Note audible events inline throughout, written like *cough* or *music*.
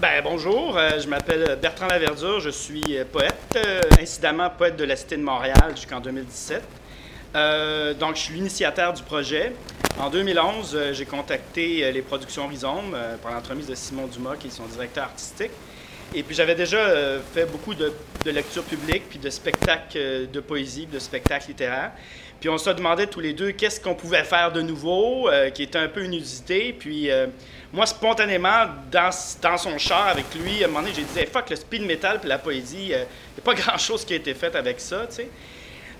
Ben, bonjour, euh, je m'appelle Bertrand Laverdure, je suis euh, poète, euh, incidemment poète de la Cité de Montréal jusqu'en 2017. Euh, donc, je suis l'initiateur du projet. En 2011, euh, j'ai contacté les productions Rhizome par l'entremise de Simon Dumas, qui est son directeur artistique. Et puis, j'avais déjà euh, fait beaucoup de, de lectures publiques, puis de spectacles euh, de poésie, de spectacles littéraires. Puis, on se demandait tous les deux qu'est-ce qu'on pouvait faire de nouveau, euh, qui était un peu inusité. Puis, moi, spontanément, dans, dans son char avec lui, à un moment donné, j'ai dit Hey, fuck le speed metal puis la poésie, il n'y a pas *laughs* grand-chose qui a été fait avec ça, tu sais.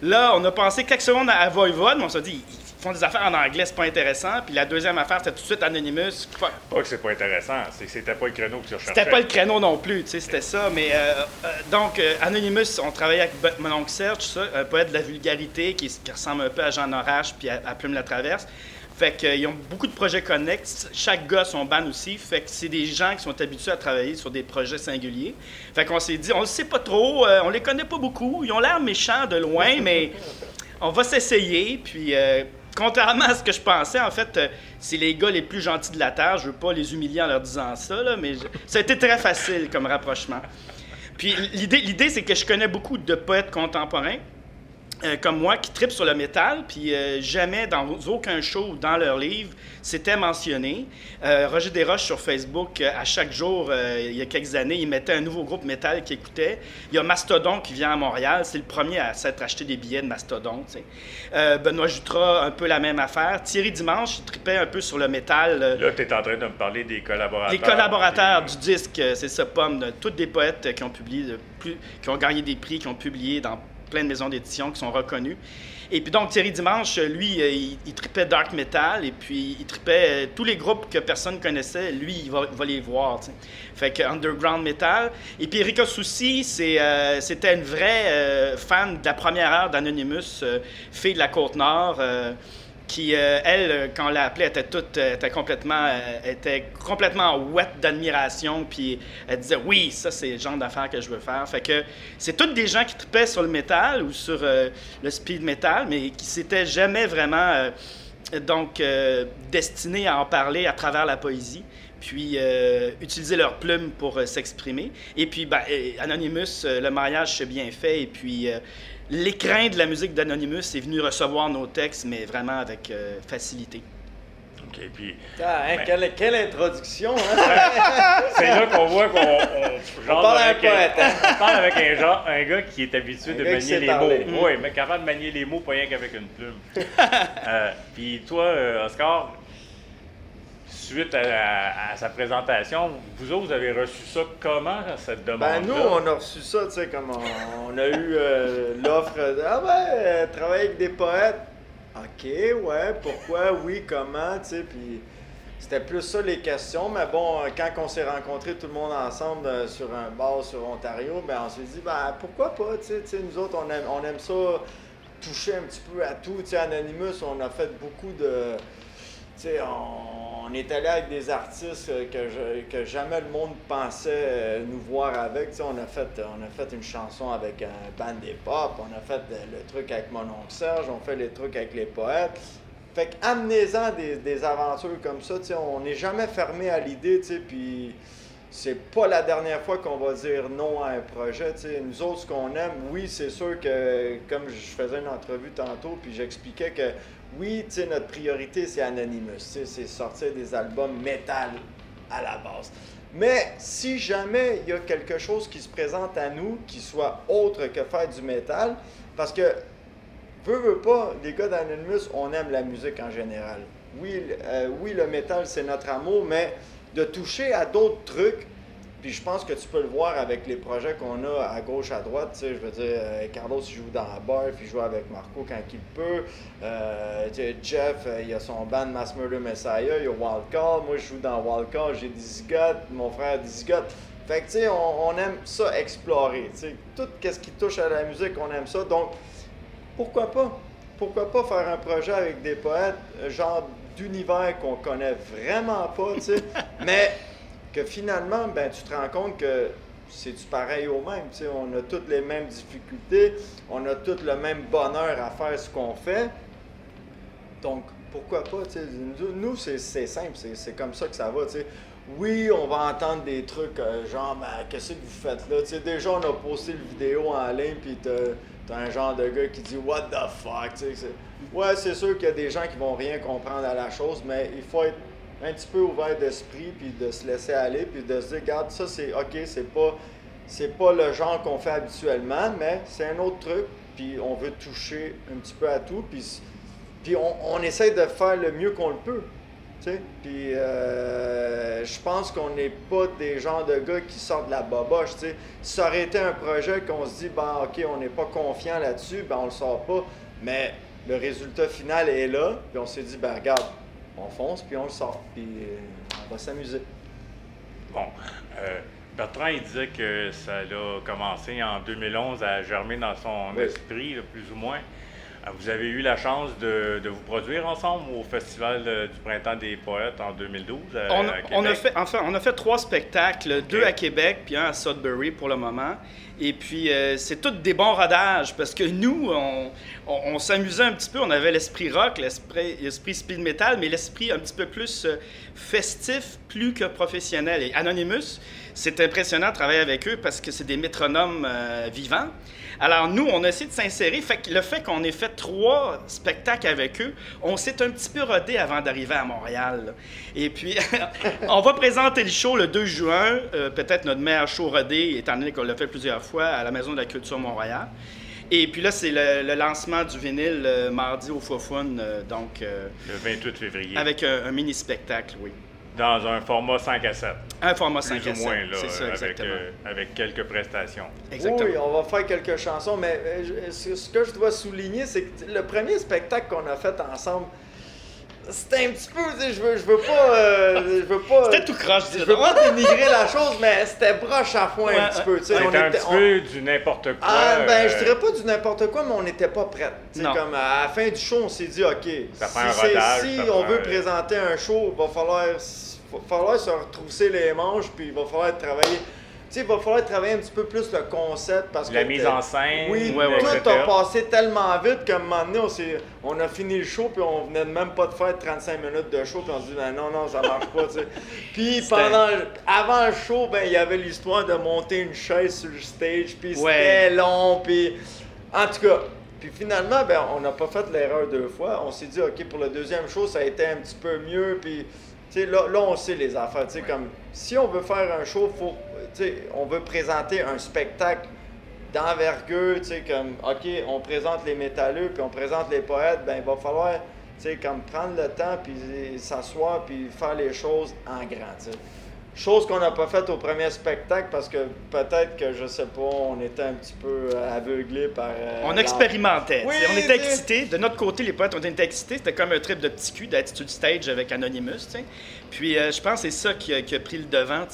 Là, on a pensé quelques secondes à Voivode, mais on s'est dit font des affaires en anglais, c'est pas intéressant. Puis la deuxième affaire, c'était tout de suite Anonymous. Fuck. Pas que c'est pas intéressant, c'est que c'était pas le créneau que tu recherchais. C'était pas le créneau non plus, tu sais, c'était ça. Mais euh, euh, donc, euh, Anonymous, on travaillait avec mon oncle Serge, ça, un poète de la vulgarité qui, qui ressemble un peu à Jean Orage puis à, à Plume la Traverse. Fait qu'ils ont beaucoup de projets connexes. Chaque gars son ban aussi. Fait que c'est des gens qui sont habitués à travailler sur des projets singuliers. Fait qu'on s'est dit, on le sait pas trop, euh, on les connaît pas beaucoup. Ils ont l'air méchants de loin, mais on va s'essayer. Puis, euh, contrairement à ce que je pensais, en fait, euh, c'est les gars les plus gentils de la Terre. Je veux pas les humilier en leur disant ça, là, mais ça a été très facile comme rapprochement. Puis l'idée, l'idée c'est que je connais beaucoup de poètes contemporains. Euh, comme moi, qui tripent sur le métal, puis euh, jamais dans aucun show ou dans leur livre, c'était mentionné. Euh, Roger Desroches sur Facebook, à chaque jour, il y a quelques années, il mettait un nouveau groupe métal qu'il écoutait. Il y a Mastodon qui vient à Montréal, c'est le premier à s'être acheté des billets de Mastodon. Benoît Jutras, un peu la même affaire. Thierry Dimanche, il tripait un peu sur le métal. Là, tu es en train de me parler des collaborateurs. les collaborateurs du disque, c'est ça, Pomme, de, tous des poètes qui ont publié, plus, qui ont gagné des prix, qui ont publié dans plein de maisons d'édition, qui sont reconnus. Et puis donc Thierry Dimanche, lui, euh, il, il tripait dark metal et puis il tripait euh, tous les groupes que personne connaissait, lui, il va, les voir. tu sais. Fait que underground metal. Et puis Erika Soucy, euh, c'était une vraie fan de la première heure d'Anonymous, euh, de la Côte-Nord. Qui, euh, elle, quand on l'a appelée, était toute, euh, était complètement, euh, était complètement wet d'admiration, puis elle disait oui, ça c'est le genre d'affaires que je veux faire. Fait que c'est toutes des gens qui tripaient sur le métal ou sur euh, le speed metal, mais qui s'étaient jamais vraiment donc destinés à en parler à travers la poésie. Puis utiliser leurs plumes pour s'exprimer. Et puis, ben, Anonymous, le mariage s'est bien fait. Et puis, l'écrin de la musique d'Anonymous est venu recevoir nos textes, mais vraiment avec euh, facilité. OK, puis Ah, hein, Ben- quelle, quelle introduction, hein? *laughs* c'est là qu'on voit qu'on on, parle un avec poète, hein? on parle avec un, genre, un gars qui est habitué Un de manier les parler. mots. Oui, mais capable de manier les mots, pas rien qu'avec une plume. *laughs* Euh, puis toi, euh, Oscar, suite à, à- à sa présentation, vous autres, vous avez reçu ça comment, cette demande Ben nous, on a reçu ça, tu sais, comme on, on a eu euh, *laughs* l'offre de Ah euh, travailler avec des poètes. Ok, ouais, pourquoi, oui, comment, tu sais, puis c'était plus ça les questions, mais bon, euh, quand on s'est rencontrés tout le monde ensemble euh, sur un bar sur Ontario, ben on s'est dit, ben pourquoi pas, tu sais, tu sais, nous autres, on aime, on aime ça toucher un petit peu à tout, tu sais, Anonymous, on a fait beaucoup de... Sais, on, est allé avec des artistes euh, que, je- que jamais le monde pensait euh, nous voir avec. On a fait, on a fait une chanson avec un band hip-hop, on a fait euh, le truc avec mon oncle Serge, on fait les trucs avec les poètes. Fait qu'amenez-en des, des aventures comme ça, tu sais, on n'est jamais fermé à l'idée, puis c'est pas la dernière fois qu'on va dire non à un projet, tu sais. Nous autres, ce qu'on aime, oui, c'est sûr que, comme je faisais une entrevue tantôt, puis j'expliquais que, oui, tu sais, notre priorité, c'est Anonymous, c'est sortir des albums métal à la base. Mais si jamais il y a quelque chose qui se présente à nous qui soit autre que faire du métal, parce que veux, veux pas, les gars d'Anonymous, on aime la musique en général. Oui, euh, oui le métal, c'est notre amour, mais de toucher à d'autres trucs, puis je pense que tu peux le voir avec les projets qu'on a à gauche, à droite. Tu sais, je veux dire, euh, Carlos, il joue dans la bar, puis il joue avec Marco quand il peut. Euh, tu sais, Jeff, euh, il a son band Mass Murder Messiah, il y a Wild Call. Moi, je joue dans Wild Call, j'ai Dizzy God, mon frère Dizzy God. Fait que, tu sais, on, on aime ça explorer. Tu sais, tout ce qui touche à la musique, on aime ça. Donc, pourquoi pas? Pourquoi pas faire un projet avec des poètes, genre d'univers qu'on connaît vraiment pas, tu sais, *laughs* mais que finalement, ben, tu te rends compte que c'est du pareil au même, tu sais, on a toutes les mêmes difficultés, on a tout le même bonheur à faire ce qu'on fait. Donc, pourquoi pas, tu sais. Nous, c'est simple, c'est comme ça que ça va, tu sais. Oui, on va entendre des trucs euh, genre, ben, qu'est-ce que vous faites là? Déjà, on a posté le vidéo en ligne, puis t'as t'as un genre de gars qui dit, What the fuck? Ouais, c'est sûr qu'il y a des gens qui vont rien comprendre à la chose, mais il faut être un petit peu ouvert d'esprit, puis de se laisser aller, puis de se dire, regarde, ça, c'est OK, c'est pas, c'est pas le genre qu'on fait habituellement, mais c'est un autre truc, puis on veut toucher un petit peu à tout, puis, on, on essaie de faire le mieux qu'on le peut. tu sais. Puis euh, je pense qu'on n'est pas des genres de gars qui sortent de la boboche. tu sais. Si ça aurait été un projet qu'on se dit, ben ok, on n'est pas confiant là-dessus, ben on le sort pas. Mais le résultat final est là, puis on s'est dit, ben regarde, on fonce, puis on le sort, puis euh, on va s'amuser. Bon, euh, Bertrand, il disait que ça a commencé en 2011 à germer dans son Oui. esprit, là, plus ou moins. Euh, Vous avez eu la chance de, de vous produire ensemble au Festival euh, du Printemps des Poètes en 2012 à, On, à on a fait, enfin, on a fait trois spectacles, deux à Québec, puis un à Sudbury pour le moment. Et puis, euh, c'est tous des bons rodages parce que nous, on, on- on s'amusait un petit peu. On avait l'esprit rock, l'esprit, l'esprit speed metal, mais l'esprit un petit peu plus euh, festif, plus que professionnel. Et Anonymous, c'est impressionnant de travailler avec eux parce que c'est des métronomes euh, vivants. Alors, nous, on a essayé de s'insérer. Fait que le fait qu'on ait fait trois spectacles avec eux, on s'est un petit peu rodé avant d'arriver à Montréal. là. Et puis, *laughs* on va présenter le show le 2 juin, euh, peut-être notre meilleur show rodé, étant donné qu'on l'a fait plusieurs fois à la Maison de la Culture Montréal. Et puis là, c'est le, le lancement du vinyle euh, mardi au Fofun, donc euh, le 28 février, avec un, un mini-spectacle, oui. Dans un format 5 à 7, Un format plus 5 ou à 7. moins, là, C'est ça, avec, exactement. euh, avec quelques prestations. Exactement. Oui, on va faire quelques chansons, mais euh, je- ce que je dois souligner, c'est que le premier spectacle qu'on a fait ensemble, c'était un petit peu, tu sais, je veux, je veux pas, euh, je veux pas, C'était tout croche, je veux pas dénigrer la chose, mais c'était broche à foin Ouais, un petit peu, tu sais, un petit on- peu du n'importe quoi. Ah, ben, je euh, dirais pas du n'importe quoi, mais on n'était pas prêts. Tu sais, comme à la fin du show, on s'est dit, OK, Ça si, prend un c'est- rodage, si ça on veut un- présenter un show, il va falloir, va falloir se retrousser les manches, puis il va falloir travailler. Tu sais, il va falloir travailler un petit peu plus le concept parce La que mise t'es- en scène, Oui, Ouais, ouais, tout a passé tellement vite qu'à un moment donné, on, on a fini le show, puis on venait de même pas de faire 35 minutes de show, puis on se dit, ben non, non, ça marche pas, tu sais. *laughs* Puis pendant, avant le show, ben il y avait l'histoire de monter une chaise sur le stage, puis Ouais. c'était long, puis en tout cas. Puis finalement, ben, on n'a pas fait l'erreur deux fois. On s'est dit, OK, pour le deuxième show, ça a été un petit peu mieux. Puis, là, là, on sait les affaires. Tu sais, comme, si on veut faire un show, faut, on veut présenter un spectacle d'envergure, comme, OK, on présente les métalleux, puis on présente les poètes, ben, il va falloir, comme, prendre le temps, puis s'asseoir, puis faire les choses en grand. Chose qu'on n'a pas faite au premier spectacle parce que peut-être que, je sais pas, on était un petit peu euh, aveuglés par. euh, On expérimentait. Oui, on était excités. De notre côté, les poètes, on était excités. C'était comme un trip de petit cul le stage avec Anonymous. tu sais. Puis euh, je pense que c'est ça qui a, qui a pris le devant.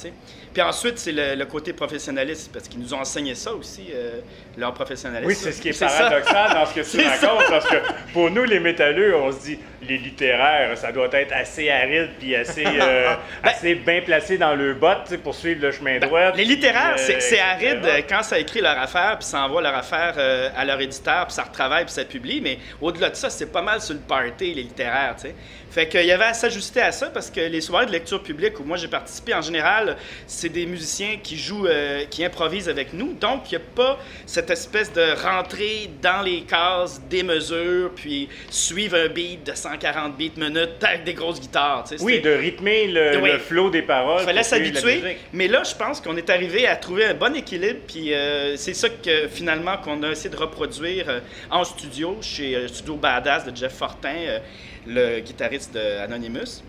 Puis ensuite, c'est le, le côté professionnaliste, parce qu'ils nous ont enseigné ça aussi, euh, leur professionnalisme. Oui, c'est ce qui est, ça. paradoxal dans ce que tu *laughs* ça. racontes, parce que pour nous, les métalleux, on se dit, les littéraires, ça doit être assez aride puis assez, euh, *laughs* assez bien placé dans le bot pour suivre le chemin droit. Ben, Les littéraires, c'est euh, c'est aride quand ça écrit leur affaire, puis ça envoie leur affaire à leur éditeur, puis ça retravaille, puis ça publie. Mais au-delà de ça, c'est pas mal sur le party, les littéraires, tu sais. Fait qu'il y avait à s'ajuster à ça parce que les soirées de lecture publique où moi j'ai participé, en général, c'est des musiciens qui jouent, euh, qui improvisent avec nous. Donc, il n'y a pas cette espèce de rentrer dans les cases des mesures, puis suivre un beat de 140 beats minutes avec des grosses guitares. Oui, de rythmer le, Oui. le flow des paroles. il fallait s'habituer. Mais là, je pense qu'on est arrivé à trouver un bon équilibre. Puis euh, c'est ça que finalement qu'on a essayé de reproduire euh, en studio chez Studio Badass de Jeff Fortin, le guitariste de Anonymous.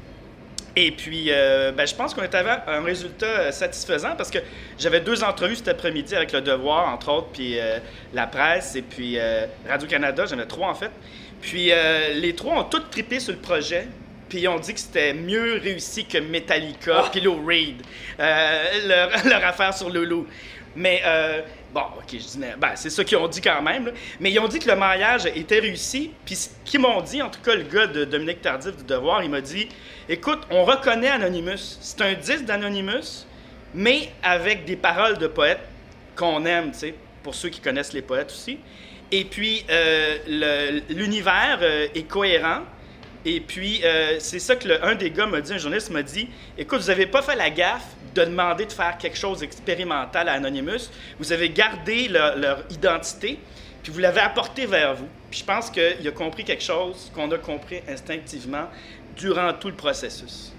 Et puis, euh, ben, je pense qu'on est arrivé à un résultat euh, satisfaisant parce que j'avais deux entrevues cet après-midi avec Le Devoir, entre autres, puis euh, la presse et puis euh, Radio-Canada. J'en ai trois, en fait. Puis, les trois ont tous trippé sur le projet. Puis ils ont dit que c'était mieux réussi que Metallica, puis Lou Reed, leur, *laughs* leur affaire sur Lulu. Mais bon, ok, je dis, ben, c'est ça qu'ils ont dit quand même. Mais ils ont dit que le mariage était réussi. Puis ce qu'ils m'ont dit, en tout cas le gars de Dominique Tardif du Devoir, il m'a dit, écoute, on reconnaît Anonymous. C'est un disque d'Anonymous, mais avec des paroles de poètes qu'on aime, tu sais, pour ceux qui connaissent les poètes aussi. Et puis euh, l'univers euh, est cohérent. Et puis, euh, c'est ça que le- un des gars m'a dit, un journaliste m'a dit Écoute, vous n'avez pas fait la gaffe de demander de faire quelque chose d'expérimental à Anonymous. Vous avez gardé leur, leur identité, puis vous l'avez apporté vers vous. Puis je pense qu'il a compris quelque chose qu'on a compris instinctivement durant tout le processus.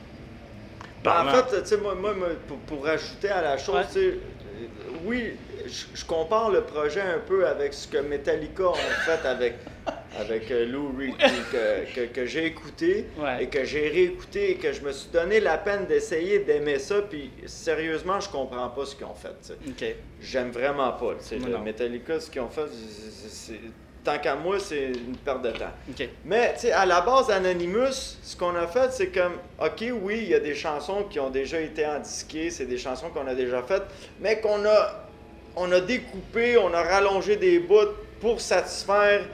Ben, en fait, tu sais, moi, moi, pour, pour rajouter à la chose, Ouais. oui, je, je compare le projet un peu avec ce que Metallica ont fait avec, avec euh, Lou Reed, que, que, que j'ai écouté Ouais. et que j'ai réécouté et que je me suis donné la peine d'essayer d'aimer ça, puis sérieusement, je comprends pas ce qu'ils ont fait. J'aime vraiment pas. le. Metallica, ce qu'ils ont fait, c'est- tant qu'à moi, c'est une perte de temps. OK. Mais, à la base, Anonymous, ce qu'on a fait, c'est comme, OK, oui, il y a des chansons qui ont déjà été endisquées, c'est des chansons qu'on a déjà faites, mais qu'on a, on a découpé, on a rallongé des bouts pour satisfaire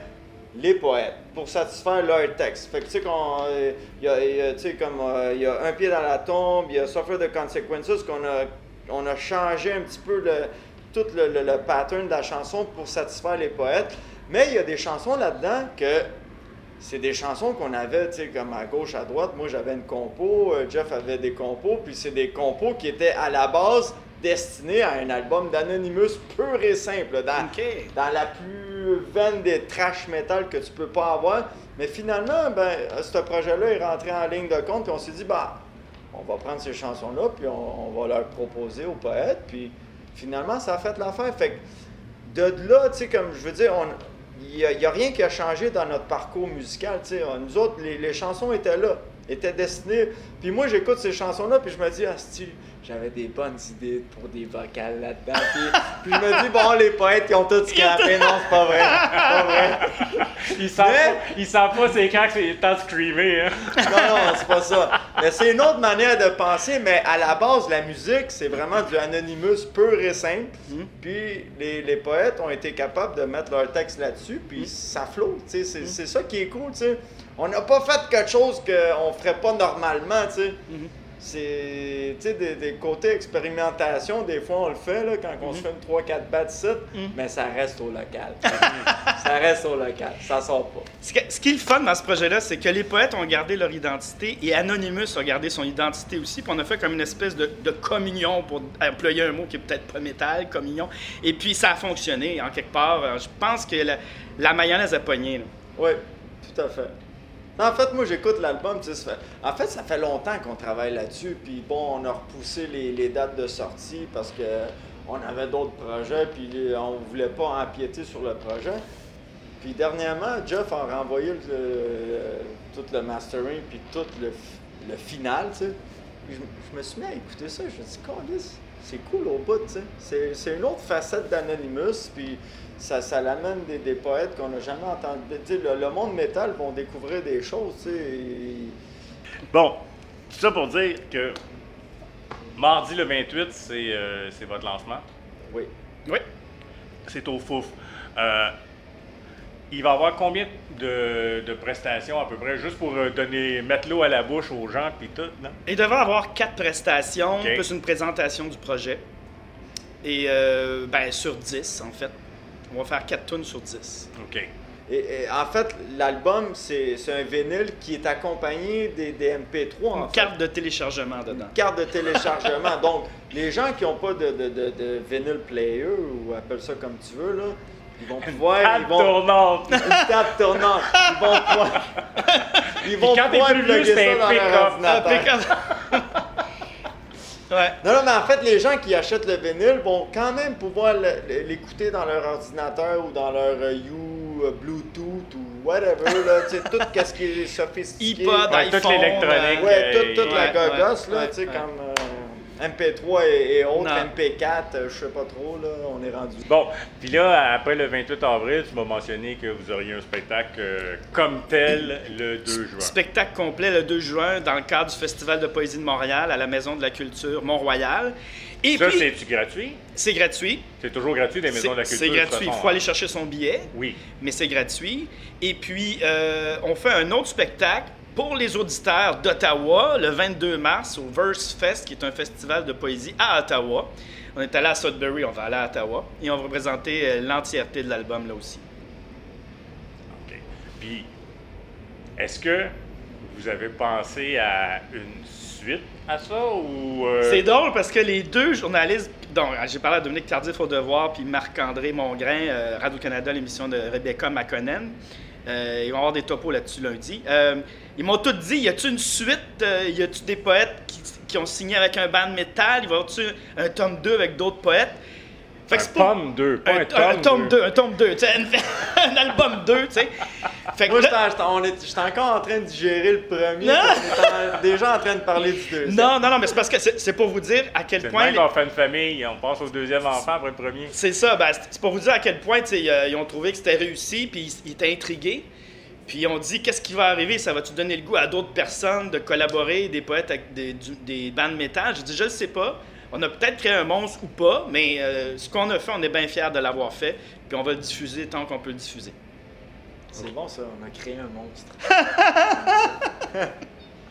les poètes, pour satisfaire leur texte. Fait que, tu sais, qu'on, euh, il y a, il y a, comme, euh, il y a Un pied dans la tombe, il y a Suffer the Consequences, qu'on a, on a changé un petit peu le, tout le, le- le pattern de la chanson pour satisfaire les poètes. Mais il y a des chansons là-dedans que c'est des chansons qu'on avait, tu sais, comme à gauche, à droite. Moi, j'avais une compo, euh, Jeff avait des compos, puis c'est des compos qui étaient à la base destinés à un album d'Anonymous pur et simple, dans, dans la plus vaine des trash metal que tu peux pas avoir. Mais finalement, ben, ce projet-là est rentré en ligne de compte, puis on s'est dit, bah, on va prendre ces chansons-là, puis on, va leur proposer aux poètes, puis finalement, ça a fait l'affaire. Fait que de là, tu sais, comme je veux dire, il n'y a, rien qui a changé dans notre parcours musical. Nous autres, les, les chansons étaient là, étaient destinées. Puis moi, j'écoute ces chansons-là, puis je me dis, ah, si, j'avais des bonnes idées pour des vocales là-dedans. Puis, *laughs* puis je me dis, bon, les poètes, ils ont tout scrappé. Non, c'est pas vrai. C'est pas vrai. Il sent Mais- pas, pas c'est quand que c'est le temps de screamer. Hein. Non, non, c'est pas ça. Mais c'est une autre manière de penser, mais à la base, la musique, c'est vraiment du anonymous pur et simple. Mhm. Puis les, les poètes ont été capables de mettre leur texte là-dessus, puis ça flotte. tu sais. C'est c'est ça qui est cool. tu sais. On n'a pas fait quelque chose qu'on ferait pas normalement. tu sais. Mhm. C'est tu sais, des, des côtés expérimentation, des fois on le fait là, quand on se fait une 3-4 bats ici, Mhm. mais ça reste au local. *laughs* ça reste au local, ça sort pas. Ce, que- ce qui est le fun dans ce projet-là, c'est que les poètes ont gardé leur identité et Anonymous a gardé son identité aussi. Puis on a fait comme une espèce de, de communion, pour employer un mot qui est peut-être pas métal, communion. Et puis ça a fonctionné en quelque part. Je pense que la, la mayonnaise a pogné. là. Oui, tout à fait. En fait, moi, j'écoute l'album. En fait, ça fait longtemps qu'on travaille là-dessus. Puis bon, on a repoussé les, dates de sortie parce que on avait d'autres projets. Puis on voulait pas empiéter sur le projet. Puis dernièrement, Jeff a renvoyé tout le mastering puis tout le, final, tu sais. Puis je, je me suis mis à écouter ça. Je me suis dit, c'est cool au bout, tu sais. C'est- une autre facette d'Anonymous. Puis ça, ça l'amène des, des poètes qu'on n'a jamais entendu. Sais, le, le monde métal vont découvrir des choses, tu sais. et- Bon, tout ça pour dire que mardi le 28, c'est euh, c'est votre lancement? Oui. Oui. C'est au Fouf. Euh, il va y avoir combien de, de prestations à peu près, juste pour euh, donner, mettre l'eau à la bouche aux gens puis tout, non? Il devrait avoir quatre prestations, plus une présentation du projet. Et euh, ben, sur 10, en fait. On va faire quatre tunes sur 10. OK. Et, et en fait, l'album, c'est c'est un vinyle qui est accompagné des, des MP3, en Une fait. carte de téléchargement dedans. Une carte de téléchargement. *laughs* Donc, les gens qui n'ont pas de, de, de, de vinyl player, ou appelle ça comme tu veux, là, ils vont pouvoir... ils Table vont, tournante. une table tournante. Ils vont pouvoir... Ils vont quand t'es pouvoir plus vieux, ça un dans leur ordinateur. *laughs* Ouais. Non, non, mais en fait, les gens qui achètent le vinyle vont quand même pouvoir l'écouter dans leur ordinateur ou dans leur euh, You euh, Bluetooth ou whatever, là, tu sais, tout ce qui est sophistiqué. iPod, Ouais, toute l'électronique. Ouais, Euh, toute, toute ouais, la gogosse, ouais, là, ouais, tu sais, ouais. comme euh, MP3 et, et autres, Non. MP4, euh, je sais pas trop, là, on est rendu. Bon, puis là, après le 28 avril, tu m'as mentionné que vous auriez un spectacle euh, comme tel le 2 juin. Spectacle complet le 2 juin dans le cadre du Festival de poésie de Montréal à la Maison de la Culture Mont-Royal. Et Ça, c'est-tu gratuit? c'est gratuit. C'est toujours gratuit des maisons de la C'est culture. c'est gratuit. Il faut hein? aller chercher son billet, Oui. mais c'est gratuit. Et puis, euh, on fait un autre spectacle pour les auditeurs d'Ottawa le 22 mars au Verse Fest, qui est un festival de poésie à Ottawa. On est allé à Sudbury, on va aller à Ottawa. Et on va présenter euh, l'entièreté de l'album là aussi. OK. Puis, est-ce que vous avez pensé à une suite à ça ou. euh, C'est drôle parce que les deux journalistes, donc j'ai parlé à Dominique Tardif au Devoir puis Marc-André Mongrain, euh, Radio-Canada, l'émission de Rebecca McConnell. Euh, ils vont avoir des topos là-dessus lundi. Euh, ils m'ont tous dit y a-tu une suite euh, Y a-tu des poètes qui, qui ont signé avec un band métal Y avoir-tu un tome 2 avec d'autres poètes? Fait un que c'est pas- tome 2, pas un, un, un tome tome 2. 2, un tome 2, tu sais, un, *laughs* un album 2, tu sais. Fait que Moi, là- j'étais on encore en train de digérer le premier. En- déjà en train de parler du deuxième. non, non, non, mais c'est parce que c'est c'est pour vous dire à quel C'est point. même qu'on fait une famille, on passe au deuxième enfant après le premier. C'est ça, ben, c'est c'est pour vous dire à quel point euh, ils ont trouvé que c'était réussi, puis ils, ils étaient intrigués. Puis ils ont dit qu'est-ce qui va arriver, ça va-tu donner le goût à d'autres personnes de collaborer, des poètes avec des, du- des bandes métal? J'ai dit je ne sais pas. On a peut-être créé un monstre ou pas, mais euh, ce qu'on a fait, on est bien fiers de l'avoir fait, puis on va le diffuser tant qu'on peut le diffuser. C'est bon ça, on a créé un monstre. *laughs*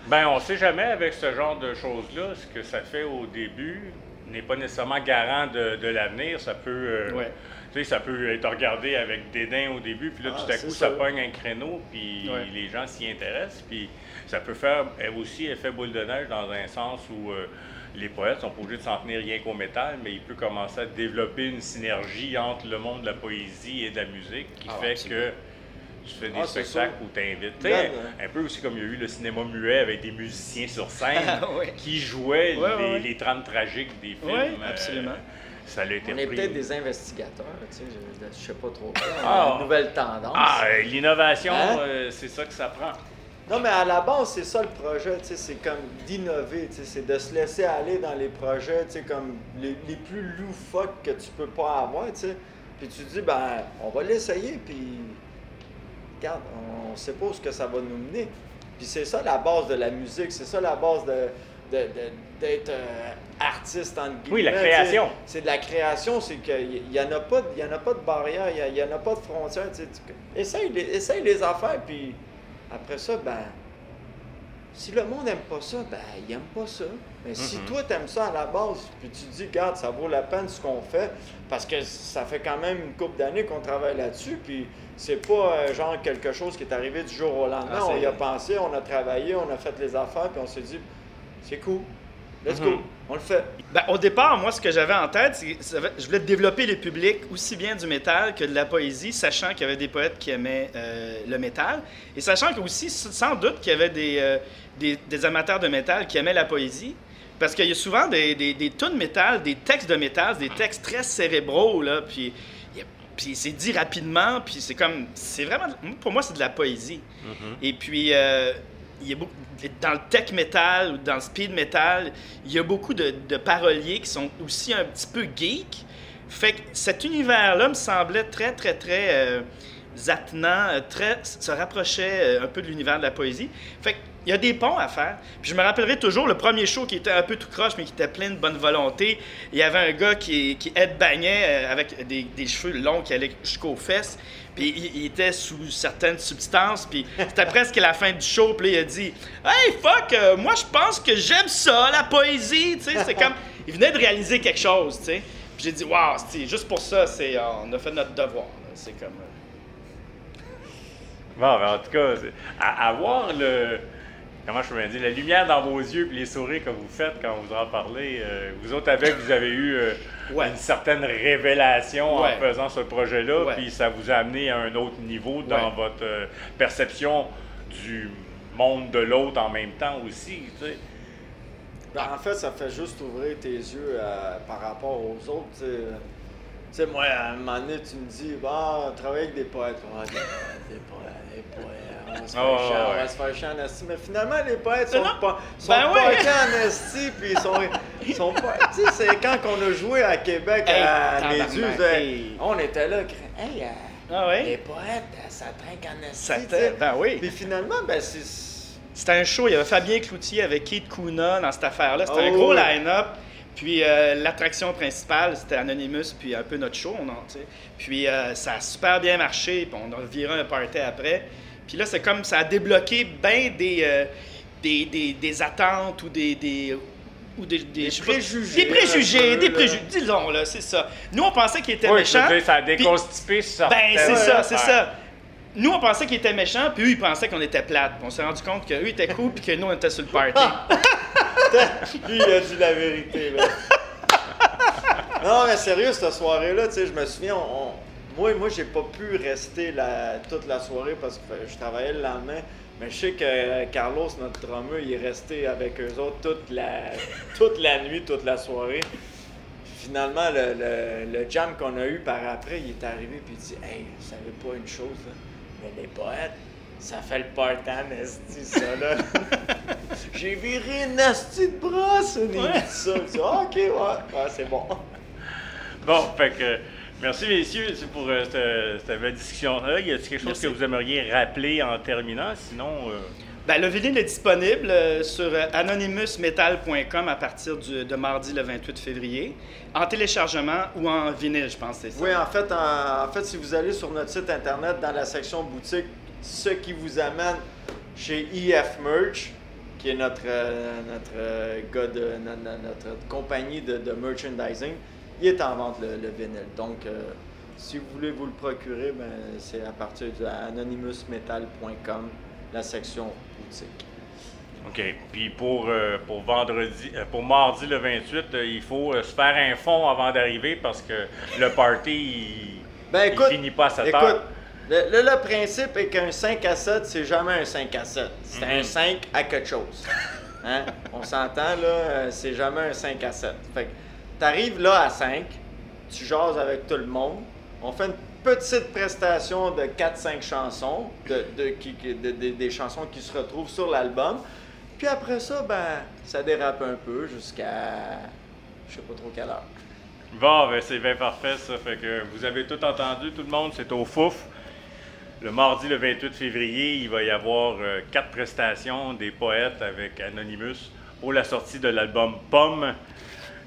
Ben, on sait jamais avec ce genre de choses-là, ce que ça fait au début n'est pas nécessairement garant de, de l'avenir. Ça peut, euh, Ouais. tu sais, ça peut être regardé avec dédain au début, puis là, Ah, tout à coup, ça. ça pogne un créneau, puis Ouais. les gens s'y intéressent, puis ça peut faire aussi effet boule de neige dans un sens où euh, les poètes sont pas obligés de s'en tenir rien qu'au métal, mais il peut commencer à développer une synergie entre le monde de la poésie et de la musique qui Ah, fait absolument. que tu fais des Ah, spectacles où tu invites. Regarde, un peu aussi comme il y a eu le cinéma muet avec des musiciens sur scène *laughs* Ouais. qui jouaient Ouais, les, ouais. les trames tragiques des films. Ouais, euh, absolument. ça l'a été On est peut-être des investigateurs, tu sais, je, je sais pas trop Ah. une nouvelle tendance. Ah, euh, l'innovation, Hein? euh, c'est ça que ça prend. Non, mais à la base, c'est ça le projet, tu sais, c'est comme d'innover, tu sais, c'est de se laisser aller dans les projets, tu sais, comme les, les plus loufoques que tu peux pas avoir, tu sais. Puis tu dis, ben, on va l'essayer, puis regarde, on sait pas où ce que ça va nous mener. Puis c'est ça la base de la musique, c'est ça la base de de- de- d'être euh, artiste entre guillemets. Oui, la création. C'est de la création, c'est qu'il n'y en, a pas de- il y en a pas de barrière, il n'y en a pas de frontières. tu sais. Tu- Essaye essaye les affaires, puis après ça, ben, si le monde n'aime pas ça, ben, il n'aime pas ça. Mais si Mhm. toi, tu aimes ça à la base, puis tu te dis, regarde, ça vaut la peine ce qu'on fait, parce que ça fait quand même une couple d'années qu'on travaille là-dessus, puis c'est pas euh, genre quelque chose qui est arrivé du jour au lendemain. Ah, on y a pensé, on a travaillé, on a fait les affaires, puis on s'est dit, c'est cool, let's Mhm. go, on le fait. Ben, au départ, moi, ce que j'avais en tête, c'est que je voulais développer les publics aussi bien du métal que de la poésie, sachant qu'il y avait des poètes qui aimaient euh, le métal, et sachant aussi, sans doute, qu'il y avait des, euh, des, des amateurs de métal qui aimaient la poésie. Parce qu'il y a souvent des, des, des tunes métal, des textes de métal, des textes très cérébraux, là, puis, puis c'est dit rapidement, puis c'est comme, c'est vraiment, pour moi, c'est de la poésie. Et puis, euh, il y a dans le tech metal ou dans le speed metal, il y a beaucoup de, de paroliers qui sont aussi un petit peu geeks. Fait que cet univers-là me semblait très, très, très euh, attenant, euh, très, se rapprochait euh, un peu de l'univers de la poésie. Fait qu'il y a des ponts à faire. Puis je me rappellerai toujours le premier show qui était un peu tout croche, mais qui était plein de bonne volonté. Il y avait un gars qui, qui headbangait euh, avec des, des cheveux longs qui allaient jusqu'aux fesses. Puis il, il était sous certaines substances. Puis c'était presque la fin du show. Puis là, il a dit Hey, fuck, moi je pense que j'aime ça, la poésie. Tu sais, c'est comme. Il venait de réaliser quelque chose, tu sais. Puis j'ai dit Waouh, juste pour ça, c'est, on a fait notre devoir. C'est comme. Bon, ben, en tout cas, à, à voir le. Comment je peux dire, la lumière dans vos yeux et les sourires que vous faites quand vous en parlez. euh, vous autres avec, vous avez eu euh, Ouais. une certaine révélation Ouais. en faisant ce projet-là, Ouais. puis ça vous a amené à un autre niveau dans Ouais. votre euh, perception du monde de l'autre en même temps aussi. Tu sais. Ben, en fait, ça fait juste ouvrir tes yeux euh, par rapport aux autres. Sais. Tu sais, moi, à un moment donné, tu me dis, bah, travailler avec des poètes. Ouais, des, des poètes, des poètes. On va se faire Oh, chier, on ouais. va se faire chier en esti. Mais finalement, les poètes sont Ben non. pas, sont Ben pas oui. en esti, puis ils sont, ils sont pas. Tu sais, c'est quand on a joué à Québec Hey, à Méduse, hey. on était là, hey, euh, Ah les ouais? poètes, euh, ça trinque en esti. Ben oui. Puis finalement, ben, c'est. C'était un show. Il y avait Fabien Cloutier avec Keith Kuna dans cette affaire-là. C'était un Oh, gros oui. line-up. Puis euh, l'attraction principale, c'était Anonymous, puis un peu notre show. on en-. Puis euh, ça a super bien marché. Puis on a viré un party après. Puis là, c'est comme ça a débloqué bien des, euh, des, des, des attentes ou des. des ou des, des, pas- préjugés, Des préjugés, peu, des là. préjugés. Disons, là, c'est ça. Nous, on pensait qu'il était Oui, je veux méchant. dire, ça a déconstipé certaines Ben, c'est ça, c'est ça. nous, on pensait qu'ils étaient méchants, puis eux, ils pensaient qu'on était plates. Puis on s'est rendu compte qu'eux étaient cool, puis que nous, on était sur le party. *laughs* Lui, *laughs* il a dit la vérité, là. *laughs* non, mais sérieux, cette soirée-là, tu sais, je me souviens, on- on- moi, moi j'ai pas pu rester la- toute la soirée parce que je travaillais le lendemain. Mais je sais que Carlos, notre drummer, il est resté avec eux autres toute la, toute la nuit, toute la soirée. Finalement, le, le- le jam qu'on a eu par après, il est arrivé puis il dit Hey, vous savez pas une chose, là? mais les poètes, ça fait le part-time, ça, là. *laughs* J'ai viré une de brosse, il Ouais. ça. Ah, ok, ouais, ouais c'est bon. Bon, fait que merci messieurs pour euh, cette, cette belle discussion-là. Y a-t-il quelque chose Merci. que vous aimeriez rappeler en terminant? Sinon, euh, Ben, le vinyle est disponible euh, sur anonymousmetal.com à partir du- de mardi le 28 février, en téléchargement ou en vinyle, je pense, c'est ça. Oui, en fait, en, en fait, si vous allez sur notre site internet, dans la section boutique, ce qui vous amène chez EF Merch, qui est notre, euh, notre, euh, gars de, no- no- notre, compagnie de, de merchandising, il est en vente le, le vinyle. Donc, euh, si vous voulez vous le procurer, ben, c'est à partir de anonymousmetal.com, la section boutique. OK. Puis pour, euh, pour vendredi, euh, pour mardi le 28, euh, il faut se faire un fond avant d'arriver parce que le party, il, Ben il finit pas à 7 écoute, heures. Le, le- le principe est qu'un 5 à 7, c'est jamais un 5 à 7. C'est un Mhm. 5 à quelque chose. Hein? *laughs* On s'entend, là, euh, c'est jamais un 5 à 7. Fait que t'arrives là à 5, tu jases avec tout le monde, on fait une petite prestation de 4-5 chansons, de, de- qui- qui- de- de- des chansons qui se retrouvent sur l'album. Puis après ça, ben, ça dérape un peu jusqu'à je sais pas trop quelle heure. Bon, ben c'est bien parfait ça. Fait que vous avez tout entendu, tout le monde, c'est au Fouf. Le mardi, le 28 février, il va y avoir euh, quatre prestations des poètes avec Anonymous pour la sortie de l'album Pomme,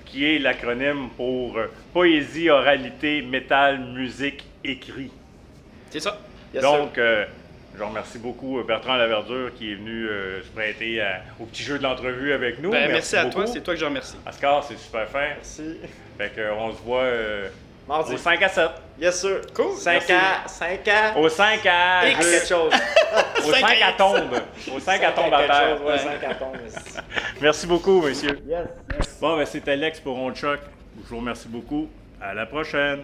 qui est l'acronyme pour euh, Poésie, Oralité, Métal, Musique, Écrit. C'est ça. Yes. Donc, euh, je remercie beaucoup Bertrand Laverdure qui est venu euh, se prêter à- au petit jeu de l'entrevue avec nous. Ben, merci, à beaucoup. toi, c'est toi que je remercie. Oscar, c'est super fin. Merci. Fait que, euh, on se voit euh, Mardi. au 5 à 7. Yes, sir. Cool. 5 Merci. à, 5 à, Au 5 à... X. quelque chose. *laughs* Au 5 à tombe. Au 5 à tombe à terre. chose, ouais, Ouais. 5 à tombe. *laughs* Merci beaucoup, monsieur. Yes, yes. Bon, ben, c'est Alex pour On Choc. Je vous remercie beaucoup. À la prochaine.